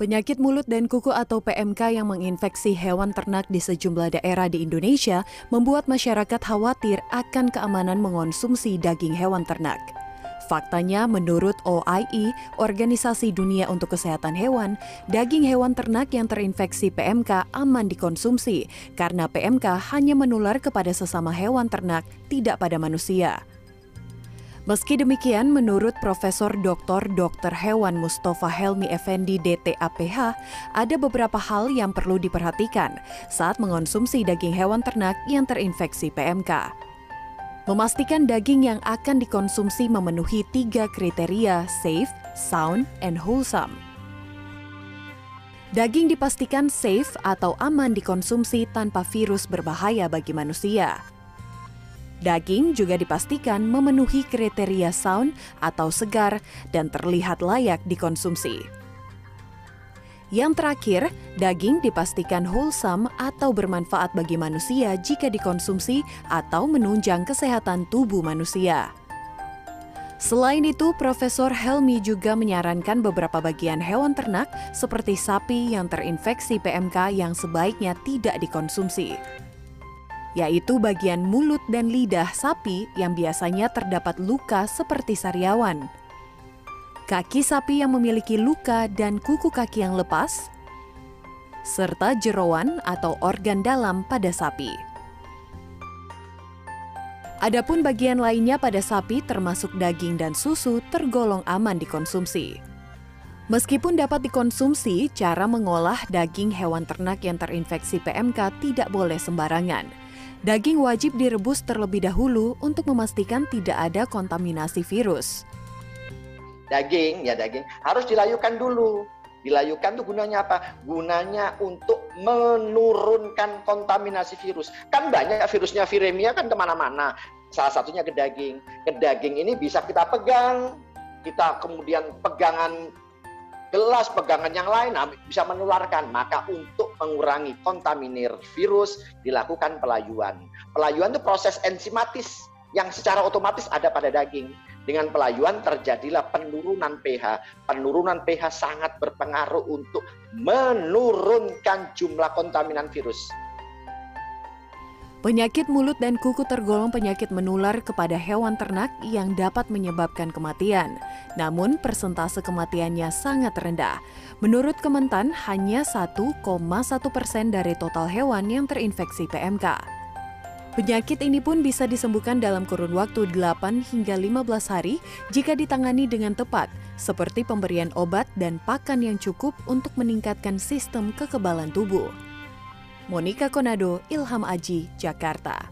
Penyakit mulut dan kuku atau PMK yang menginfeksi hewan ternak di sejumlah daerah di Indonesia membuat masyarakat khawatir akan keamanan mengonsumsi daging hewan ternak. Faktanya, menurut OIE, Organisasi Dunia untuk Kesehatan Hewan, daging hewan ternak yang terinfeksi PMK aman dikonsumsi karena PMK hanya menular kepada sesama hewan ternak, tidak pada manusia. Meski demikian, menurut Profesor Dr. Dr. Hewan Mustafa Helmi Effendi DTAPH, ada beberapa hal yang perlu diperhatikan saat mengonsumsi daging hewan ternak yang terinfeksi PMK. Memastikan daging yang akan dikonsumsi memenuhi tiga kriteria safe, sound, and wholesome. Daging dipastikan safe atau aman dikonsumsi tanpa virus berbahaya bagi manusia. Daging juga dipastikan memenuhi kriteria sound atau segar dan terlihat layak dikonsumsi. Yang terakhir, daging dipastikan wholesome atau bermanfaat bagi manusia jika dikonsumsi atau menunjang kesehatan tubuh manusia. Selain itu, Profesor Helmi juga menyarankan beberapa bagian hewan ternak seperti sapi yang terinfeksi PMK yang sebaiknya tidak dikonsumsi yaitu bagian mulut dan lidah sapi yang biasanya terdapat luka seperti sariawan. Kaki sapi yang memiliki luka dan kuku kaki yang lepas, serta jeroan atau organ dalam pada sapi. Adapun bagian lainnya pada sapi termasuk daging dan susu tergolong aman dikonsumsi. Meskipun dapat dikonsumsi, cara mengolah daging hewan ternak yang terinfeksi PMK tidak boleh sembarangan – Daging wajib direbus terlebih dahulu untuk memastikan tidak ada kontaminasi virus. Daging, ya daging, harus dilayukan dulu. Dilayukan tuh gunanya apa? Gunanya untuk menurunkan kontaminasi virus. Kan banyak virusnya viremia kan ke mana-mana. Salah satunya ke daging. Ke daging ini bisa kita pegang, kita kemudian pegangan gelas pegangan yang lain bisa menularkan. Maka untuk mengurangi kontaminir virus dilakukan pelayuan. Pelayuan itu proses enzimatis yang secara otomatis ada pada daging. Dengan pelayuan terjadilah penurunan pH. Penurunan pH sangat berpengaruh untuk menurunkan jumlah kontaminan virus. Penyakit mulut dan kuku tergolong penyakit menular kepada hewan ternak yang dapat menyebabkan kematian. Namun persentase kematiannya sangat rendah. Menurut Kementan, hanya 1,1 persen dari total hewan yang terinfeksi PMK. Penyakit ini pun bisa disembuhkan dalam kurun waktu 8 hingga 15 hari jika ditangani dengan tepat, seperti pemberian obat dan pakan yang cukup untuk meningkatkan sistem kekebalan tubuh. Monica Konado, Ilham Aji, Jakarta.